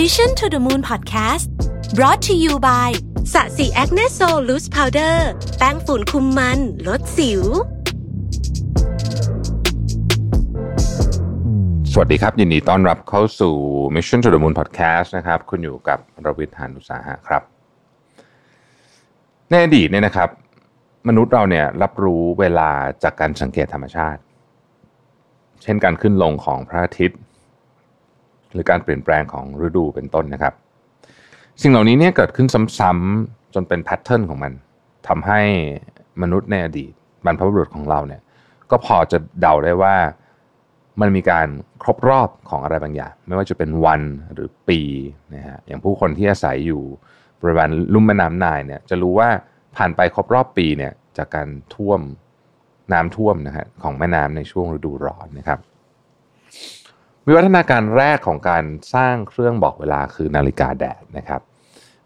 Mission to the Moon Podcast brought to you by SASI Acne Sol Loose Powder แป้งฝุ่นคุมมัน ลดสิว สวัสดีครับ ยินดีต้อนรับเข้าสู่ Mission to the Moon Podcast นะครับ คุณอยู่กับรวิศ หาญอุตสาหะครับ ในอดีตเนี่ยนะครับ มนุษย์เราเนี่ยรับรู้เวลาจากการสังเกตธรรมชาติ เช่นการขึ้นลงของพระอาทิตย์ หรือการเปลี่ยนแปลงของฤดูเป็นต้นนะครับ สิ่งเหล่านี้เนี่ยเกิดขึ้นซ้ำๆจนเป็นแพทเทิร์นของมันทำให้มนุษย์ในอดีตบรรพบุรุษของเราเนี่ย ก็พอจะเดาได้ว่ามันมีการครบรอบของอะไรบางอย่าง ไม่ว่าจะเป็นวันหรือปีนะฮะอย่างผู้คนที่อาศัยอยู่บริเวณลุ่มแม่น้ำนายเนี่ย จะรู้ว่าผ่านไปครบรอบปีเนี่ยจากการท่วมน้ำท่วมนะฮะของแม่น้ำในช่วงฤดูร้อนนะครับ วิวัฒนาการแรกของการสร้างเครื่องบอกเวลาคือนาฬิกาแดดนะครับ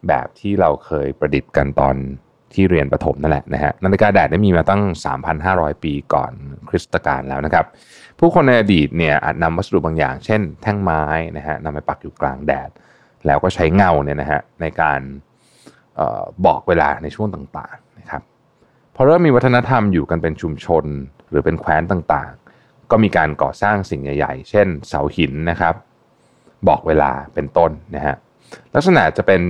แบบที่เราเคยประดิษฐ์กันตอนที่เรียนประถมนั่นแหละนะฮะนาฬิกาแดดได้มีมาตั้ง 3,500 ปีก่อนคริสตกาลแล้วนะครับ ผู้คนในอดีตเนี่ยอาจนำวัสดุบางอย่าง เช่น แท่งไม้นะฮะนำไปปักอยู่กลางแดด แล้วก็ใช้เงาเนี่ยนะฮะในการออบอกเวลาในช่วงต่างๆนะครับพอเริ่มมีวัฒนธรรมอยู่กันเป็นชุมชนหรือเป็นแคว้นต่างๆ ก็มีการก่อสร้างสิ่งใหญ่ๆ เช่นเสาหินนะครับ บอกเวลาเป็นต้นนะฮะลักษณะจะเป็น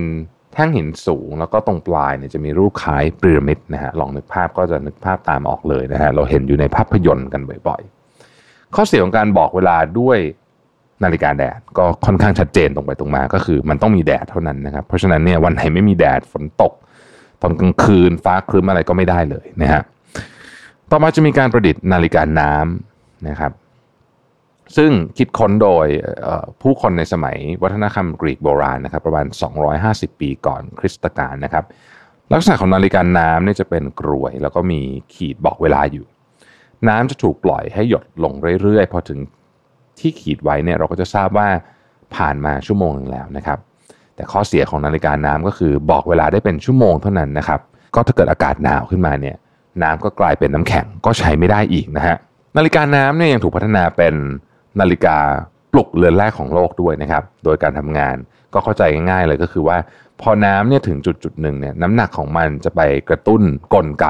แท่งหินสูงแล้วก็ตรงปลายเนี่ยจะมีรูปคล้ายพีระมิดนะฮะลองนึกภาพก็จะนึกภาพตามออกเลยนะฮะเราเห็นอยู่ในภาพยนตร์กันบ่อยๆ ข้อเสียของการบอกเวลาด้วยนาฬิกาแดดก็ค่อนข้างชัดเจนตรงไปตรงมาก็คือ มันต้องมีแดดเท่านั้นนะครับ เพราะฉะนั้นเนี่ยวันไหนไม่มีแดดฝนตก ตอนกลางคืนฟ้าครึ้มอะไรก็ไม่ได้เลยนะฮะต่อมาจะมีการประดิษฐ์นาฬิกาน้ำ นะครับ ซึ่งคิดค้นโดยผู้คนในสมัยวัฒนธรรมกรีกโบราณนะครับ ประมาณ 250 ปีก่อนคริสตกาลนะครับ ลักษณะของนาฬิกาน้ำเนี่ยจะเป็นกรวย แล้วก็มีขีดบอกเวลาอยู่ น้ำจะถูกปล่อยให้หยดลงเรื่อยๆ พอถึงที่ขีดไว้เนี่ยเราก็จะทราบว่าผ่านมาชั่วโมงหนึ่งแล้วนะครับ แต่ข้อเสียของนาฬิกาน้ำก็คือบอกเวลาได้เป็นชั่วโมงเท่านั้นนะครับ ก็ถ้าเกิดอากาศหนาวขึ้นมาเนี่ยน้ำก็กลายเป็นน้ำแข็งก็ใช้ไม่ได้อีกนะฮะ นาฬิกาน้ำเนี่ยยังถูกพัฒนาเป็นนาฬิกาปลุกเรือนแรกของโลกด้วยนะครับ โดยการทำงานก็เข้าใจง่ายๆเลยก็คือว่า พอน้ำเนี่ยถึงจุดจุดหนึ่งเนี่ยน้ำหนักของมันจะไปกระตุ้นกลไก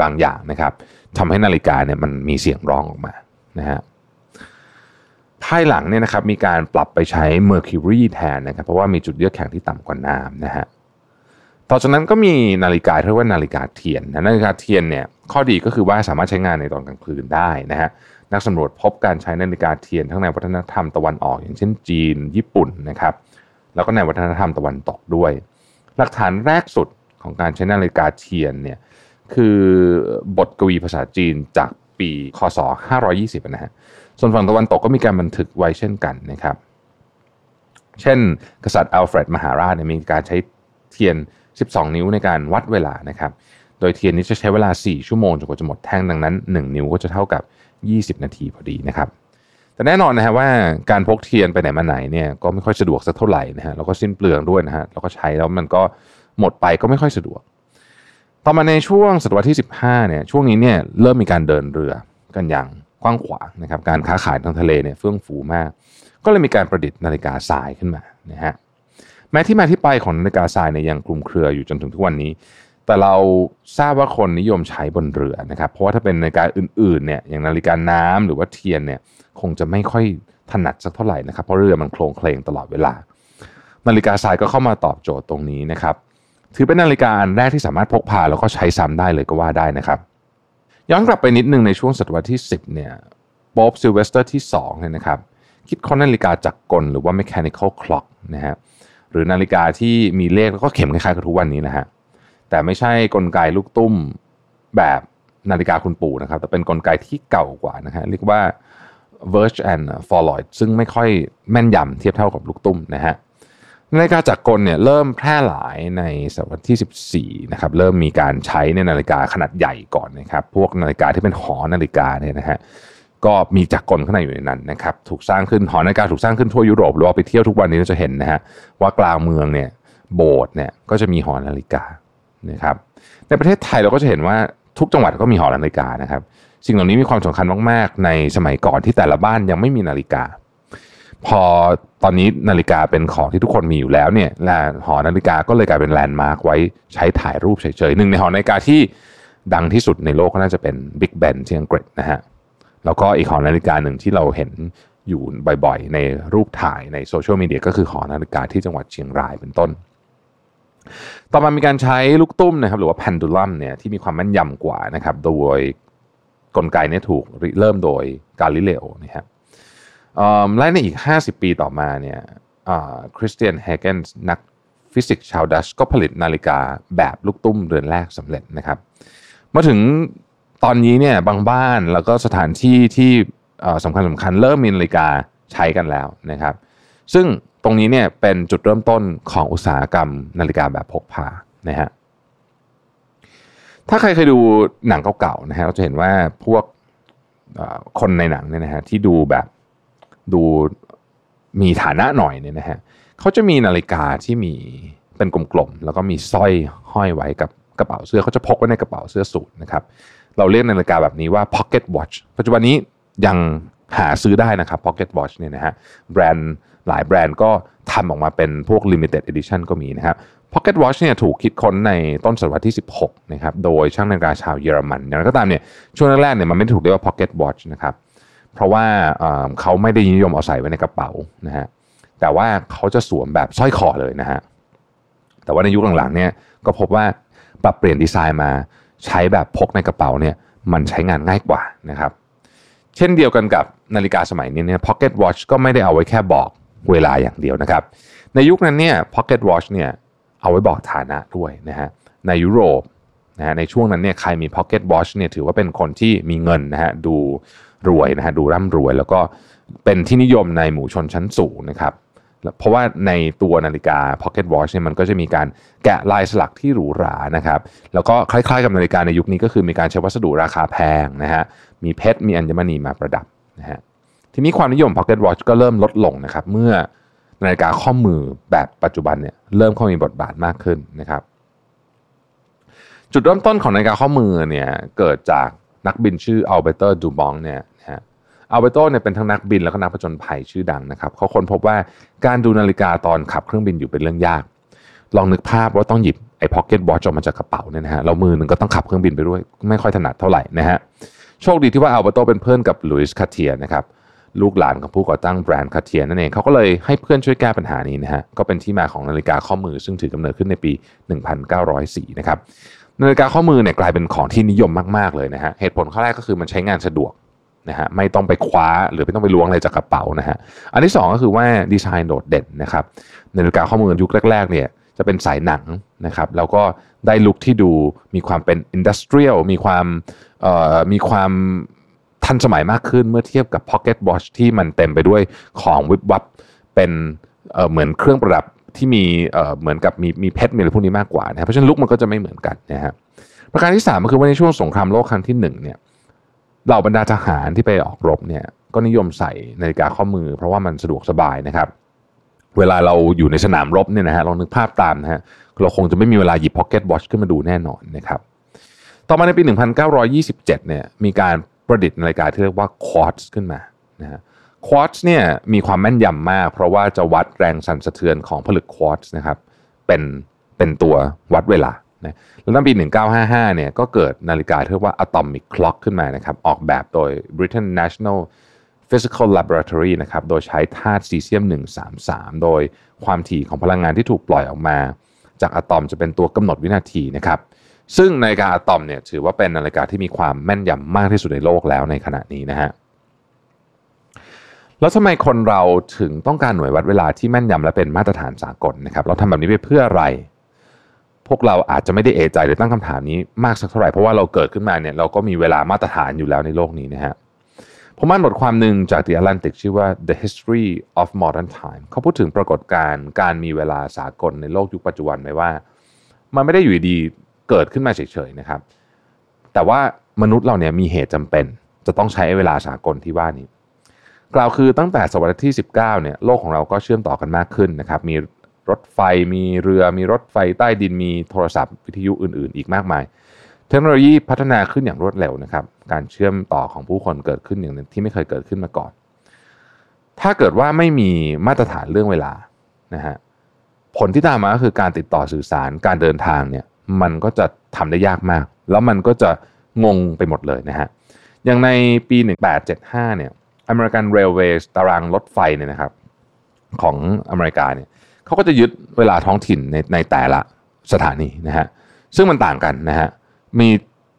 บางอย่างนะครับทำให้นาฬิกาเนี่ยมันมีเสียงร้องออกมานะฮะภายหลังเนี่ยนะครับมีการปรับไปใช้ Mercury แทนนะครับ เพราะว่ามีจุดเยือกแข็งที่ต่ำกว่าน้ำนะฮะต่อจากนั้นก็มีนาฬิกาที่เรียกว่านาฬิกาเทียนนะนาฬิกาเทียนเนี่ย ข้อดีก็คือว่าสามารถใช้งานในตอนกลางคืนได้นะฮะนักสำรวจพบการใช้นาฬิกาเทียนทั้งในวัฒนธรรมตะวันออก อย่างเช่นจีน ญี่ปุ่นนะครับ แล้วก็ในวัฒนธรรมตะวันตกด้วย หลักฐานแรกสุดของการใช้นาฬิกาเทียนเนี่ยคือบทกวีภาษาจีนจากปีคศ 520 นะฮะ ส่วนฝั่งตะวันตกก็มีการบันทึกไว้เช่นกันนะครับ เช่น กษัตริย์อัลเฟรดมหาราชเนี่ยมีการใช้เทียน 12 นิ้วในการวัดเวลานะครับ โดยเทียนนี้จะใช้เวลา 4 ชั่วโมงจนกว่าจะหมดแท่งดังนั้น 1 นิ้วก็จะเท่ากับ 20 นาทีพอดีนะครับ แต่แน่นอนนะฮะว่าการพกเทียนไปไหนมาไหนเนี่ยก็ไม่ค่อยสะดวกสักเท่าไหร่นะฮะแล้วก็สิ้นเปลืองด้วยนะฮะแล้วก็ใช้แล้วมันก็หมดไปก็ไม่ค่อยสะดวก ต่อมาในช่วงศตวรรษที่ 15เนี่ยช่วงนี้เนี่ยเริ่มมีการเดินเรือกันอย่างกว้างขวางนะครับการค้าขายทางทะเลเนี่ยเฟื่องฟูมาก ก็เลยมีการประดิษฐ์นาฬิกาทรายขึ้นมานะฮะแม้ที่มาที่ไปของนาฬิกาทรายเนี่ยยังคลุมเครืออยู่จนถึงทุกวันนี้ แต่เราทราบว่าคนนิยมใช้บนเรือนะครับ เพราะว่าถ้าเป็นนาฬิกาอื่นๆเนี่ยอย่างนาฬิกาน้ำหรือว่าเทียนเนี่ยคงจะไม่ค่อยถนัดสักเท่าไหร่นะครับ เพราะเรือมันโคลงเคลงตลอดเวลา นาฬิกาทรายก็เข้ามาตอบโจทย์ตรงนี้นะครับ ถือเป็นนาฬิกาอันแรกที่สามารถพกพาแล้วก็ใช้ซ้ำได้เลยก็ว่าได้นะครับ ย้อนกลับไปนิดนึงในช่วงศตวรรษที่ 10เนี่ยโป๊ปซิลเวสเตอร์ที่2เนี่ยนะครับคิดค้นนาฬิกาจักรกลหรือว่า mechanical clock นะฮะหรือนาฬิกาที่มีเลขแล้วก็เข็มคล้ายๆกับทุกวันนี้นะฮะ แต่ไม่ใช่กลไกลูกตุ้มแบบนาฬิกาคุณปู่นะครับ แต่เป็นกลไกที่เก่ากว่านะฮะเรียกว่า Verge and Forloyd ซึ่งไม่ค่อยแม่นยำเทียบเท่ากับลูกตุ้มนะฮะนาฬิกาจักรกลเนี่ยเริ่มแพร่หลายในศตวรรษที่ 14 นะครับ เริ่มมีการใช้ในนาฬิกาขนาดใหญ่ก่อนนะครับ พวกนาฬิกาที่เป็นหอนาฬิกาเนี่ยนะฮะก็มีจักรกลข้างในอยู่ในนั้นนะครับ ถูกสร้างขึ้นหอนาฬิกาถูกสร้างขึ้นทั่วยุโรปหรือว่าไปเที่ยวทุกวันนี้เราจะเห็นนะฮะว่ากลางเมืองเนี่ยโบสถ์เนี่ยก็จะมีหอนาฬิกา นะครับในประเทศไทยเราก็จะเห็นว่าทุกจังหวัดก็มีหอนาฬิกานะครับสิ่งเหล่านี้มีความสำคัญมาก ๆ ในสมัยก่อนที่แต่ละบ้านยังไม่มีนาฬิกา พอตอนนี้นาฬิกาเป็นของที่ทุกคนมีอยู่แล้วเนี่ยและหอนาฬิกาก็เลยกลายเป็นแลนด์มาร์กไว้ใช้ถ่ายรูปเฉยๆหนึ่งในหอนาฬิกาที่ดังที่สุดในโลกก็น่าจะเป็น Big Ben ที่อังกฤษนะฮะแล้วก็อีกหอนาฬิกาหนึ่งที่เราเห็นอยู่บ่อยๆ ในรูปถ่ายในโซเชียลมีเดียก็คือหอนาฬิกาที่จังหวัดเชียงรายเป็นต้น ต่อมามีการใช้ลูกตุ้มนะครับหรือว่า pendulum เนี่ยที่มีความแม่นยำกว่านะครับโดยกลไกนี้ถูกเริ่มโดยกาลิเลโอนะครับและในอีก 50 ปีต่อมาเนี่ยคริสเตียนเฮเกนนักฟิสิกส์ชาวดัชก็ผลิตนาฬิกาแบบลูกตุ้มเรือนแรกสำเร็จนะครับ มาถึงตอนนี้เนี่ยบางบ้านแล้วก็สถานที่ที่สำคัญสำคัญเริ่มมีนาฬิกาใช้กันแล้วนะครับ ซึ่ง ตรงนี้เนี่ยเป็นจุดเริ่มต้นของอุตสาหกรรมนาฬิกาแบบพกพานะฮะถ้าใครเคยดูหนังเก่าๆนะฮะเราจะเห็นว่าพวกคนในหนังเนี่ยนะฮะที่ดูแบบดูมีฐานะหน่อยเนี่ยนะฮะเขาจะมีนาฬิกาที่มีเป็นกลมๆแล้วก็มีสร้อยห้อยไว้กับกระเป๋าเสื้อเขาจะพกไว้ในกระเป๋าเสื้อสูทนะครับเราเรียกนาฬิกาแบบนี้ว่า pocket watch ปัจจุบันนี้ยังหาซื้อได้นะครับ pocket watch เนี่ยนะฮะแบรนด์ หลายแบรนด์ก็ทำออกมาเป็นพวก limited edition ก็มีนะครับ Pocket Watch เนี่ยถูกคิดค้นในต้นศตวรรษที่ 16 นะครับ โดยช่างนาฬิกาชาวเยอรมันอย่างไรก็ตามเนี่ยช่วงแรกๆเนี่ยมันไม่ถูกเรียกว่า Pocket Watch นะครับ เพราะว่าเขาไม่ได้นิยมเอาใส่ไว้ในกระเป๋านะฮะแต่ว่าเขาจะสวมแบบสร้อยคอเลยนะฮะแต่ว่าในยุคหลังๆเนี่ยก็พบว่าปรับเปลี่ยนดีไซน์มาใช้แบบพกในกระเป๋าเนี่ยมันใช้งานง่ายกว่านะครับ เช่นเดียวกันกับนาฬิกาสมัยนี้เนี่ย Pocket Watch ก็ไม่ได้เอาไว้แค่บอก เวลาอย่างเดียวนะครับ ในยุคนั้นเนี่ย Pocket Watch เนี่ยเอาไว้บอกฐานะด้วยนะฮะในยุโรปนะฮะในช่วงนั้นเนี่ยใครมี Pocket Watch เนี่ยถือว่าเป็นคนที่มีเงินนะฮะดูรวยนะฮะดูร่ำรวย แล้วก็เป็นที่นิยมในหมู่ชนชั้นสูงนะครับเพราะว่าในตัวนาฬิกา Pocket Watch เนี่ยมันก็จะมีการแกะลายสลักที่หรูหรานะครับ แล้วก็คล้ายๆกับนาฬิกาในยุคนี้ก็คือมีการใช้วัสดุราคาแพงนะฮะมีเพชรมีอัญมณีมาประดับนะฮะ ทีนี้ความนิยม Pocket Watch ก็เริ่มลดลงนะครับ เมื่อนาฬิกาข้อมือแบบปัจจุบันเนี่ยเริ่มเข้ามีบทบาทมากขึ้นนะครับ จุดเริ่มต้นของนาฬิกาข้อมือเนี่ยเกิดจากนักบินชื่ออัลเบโตดูบองเนี่ยนะฮะอัลเบโตเนี่ยเป็นทั้งนักบินแล้วก็นักผจญภัยชื่อดังนะครับเขาค้นพบว่าการดูนาฬิกาตอนขับเครื่องบินอยู่เป็นเรื่องยาก ลองนึกภาพว่าต้องหยิบไอ้ pocket watch ออกมาจากกระเป๋าเนี่ยนะฮะเรามือหนึ่งก็ต้องขับเครื่องบินไปด้วย ไม่ค่อยถนัดเท่าไหร่นะฮะโชคดีที่ว่าอัลเบโตเป็นเพื่อนกับลุยส์ Cartier นะครับ ลูกหลานของผู้ก่อตั้งแบรนด์ Cartier นั่นเองเขาก็เลยให้เพื่อนช่วยแก้ปัญหานี้นะฮะก็เป็นที่มาของนาฬิกาข้อมือซึ่งถือกำเนิดขึ้นในปี 1904 นะครับนาฬิกาข้อมือเนี่ยกลายเป็นของที่นิยมมากๆเลยนะฮะเหตุผลข้อแรกก็คือมันใช้งานสะดวกนะฮะไม่ต้องไปคว้าหรือไม่ต้องไปล้วงอะไรจากกระเป๋านะฮะอันที่ 2 ก็คือว่าดีไซน์โดดเด่นนะครับนาฬิกาข้อมือยุคแรกๆเนี่ยจะเป็นสายหนังนะครับแล้วก็ได้ลุคที่ดูมีความเป็นอินดัสเทรียลมีความมีความ ทันสมัยมากขึ้นเมื่อเทียบกับ Pocket Watch ที่มันเต็มไปด้วยของวิบวับเป็นเเหมือนเครื่องประดับที่มีเหมือนกับมีมีเพชรมีอะไรพวกนี้มากกว่านะเพราะฉะนั้นลุกมันก็จะไม่เหมือนกันนะฮะประการที่ 3 ก็คือว่าในช่วงสงครามโลกครั้งที่1เนี่ยเหล่าบรรดาทหารที่ไปออกรบเนี่ยก็นิยมใส่นาฬิกาข้อมือ เพราะว่ามันสะดวกสบายนะครับ เวลาเราอยู่ในสนามรบเนี่ยนะฮะลองนึกภาพตามนะฮะเราคงจะไม่มีเวลาหยิบพ็อกเก็ตวอชขึ้นมาดูแน่นอนนะครับ ต่อมาในปี 1927 เนี่ยมีการ ประดิษฐ์นาฬิกาที่เรียกว่าควอตซ์ขึ้นมานะฮะควอตซ์เนี่ยมีความแม่นยำมาก เพราะว่าจะวัดแรงสั่นสะเทือนของผลึกควอตซ์นะครับเป็นเป็นตัววัดเวลานะแล้วในปี 1955 เนี่ยก็เกิดนาฬิกาที่เรียกว่า Atomic Clock ขึ้นมานะครับออกแบบโดย Britain National Physical Laboratory นะครับโดยใช้ธาตุซีเซียม 133 โดยความถี่ของพลังงานที่ถูกปล่อยออกมา จากอะตอมจะเป็นตัวกำหนดวินาทีนะครับ ซึ่งนาฬิกาอะตอมเนี่ยถือว่าเป็นนาฬิกาที่มีความแม่นยำมากที่สุดในโลกแล้วในขณะนี้นะฮะแล้วทำไมคนเราถึงต้องการหน่วยวัดเวลาที่แม่นยำและเป็นมาตรฐานสากลนะครับ เราทำแบบนี้ไปเพื่ออะไร พวกเราอาจจะไม่ได้เอใจหรือตั้งคำถามนี้มากสักเท่าไหร่เพราะว่าเราเกิดขึ้นมาเนี่ยเราก็มีเวลามาตรฐานอยู่แล้วในโลกนี้นะฮะผมอ่านบทความหนึ่งจาก The Atlantic ชื่อว่า The History of Modern Time เขาพูดถึงปรากฏการณ์การมีเวลาสากลในโลกยุคปัจจุบันไหมว่า มันไม่ได้อยู่ดี เกิดขึ้นมาเฉยๆนะครับ แต่ว่ามนุษย์เราเนี่ยมีเหตุจำเป็น จะต้องใช้เวลาสากลที่ว่านี้ กล่าวคือตั้งแต่ศตวรรษที่ 19เนี่ยโลกของเราก็เชื่อมต่อกันมากขึ้นนะครับ มีรถไฟมีเรือมีรถไฟใต้ดินมีโทรศัพท์วิทยุอื่น ๆ อีกมากมาย เทคโนโลยีพัฒนาขึ้นอย่างรวดเร็วนะครับ การเชื่อมต่อของผู้คนเกิดขึ้นอย่างที่ไม่เคยเกิดขึ้นมาก่อน ถ้าเกิดว่าไม่มีมาตรฐานเรื่องเวลานะฮะผลที่ตามมาก็คือการติดต่อสื่อสารการเดินทางเนี่ย มันก็จะทำได้ยากมาก แล้วมันก็จะงงไปหมดเลยนะฮะอย่างในปี 1875 เนี่ย American Railways ตารางรถไฟเนี่ยนะครับ ของอเมริกาเนี่ยเขาก็จะยึดเวลาท้องถิ่นในในแต่ละสถานีนะฮะซึ่งมันต่างกันนะฮะมี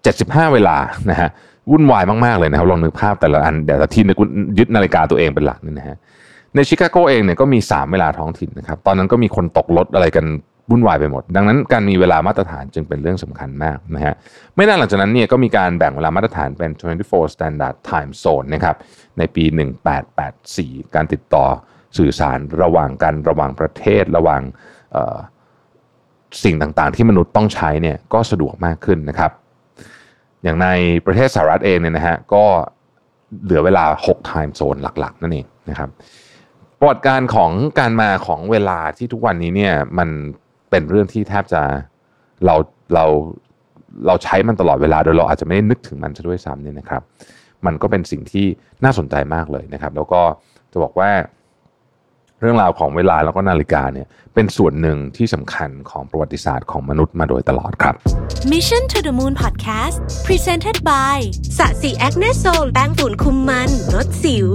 75 เวลานะฮะวุ่นวายมาก ๆ เลยนะครับลองนึกภาพแต่ละอันเดี๋ยวที่นึกยึดนาฬิกาตัวเองเป็นหลักนี่นะฮะในชิคาโกเองเนี่ยก็มี 3 เวลาท้องถิ่นนะครับ ตอนนั้นก็มีคนตกรถอะไรกัน วุ่นวายไปหมด ดังนั้นการมีเวลามาตรฐานจึงเป็นเรื่องสำคัญมากนะฮะไม่นานหลังจากนั้นเนี่ยก็มีการแบ่งเวลามาตรฐานเป็น 24 standard time zone นะครับในปี 1884 การติดต่อสื่อสารระหว่างกันระหว่างประเทศระหว่างสิ่งต่างๆ ที่มนุษย์ต้องใช้เนี่ยก็สะดวกมากขึ้นนะครับ อย่างในประเทศสหรัฐเองเนี่ยนะฮะก็เหลือเวลา 6 time zone หลัก ๆ นั่นเองนะครับประวัติการของการมาของเวลาที่ทุกวันนี้เนี่ยมัน เป็นเรื่องที่แทบจะเราเราเราใช้มันตลอดเวลาโดยเราอาจจะไม่ได้นึกถึงมันซะด้วยซ้ำเนี่ยนะครับ มันก็เป็นสิ่งที่น่าสนใจมากเลยนะครับ แล้วก็จะบอกว่า เรื่องราวของเวลาแล้วก็นาฬิกาเนี่ยเป็นส่วนหนึ่งที่สำคัญของประวัติศาสตร์ของมนุษย์มาโดยตลอดครับ Mission to the Moon Podcast Presented by SASI Acne Sol แป้งฝุ่นคุมมันลดสิว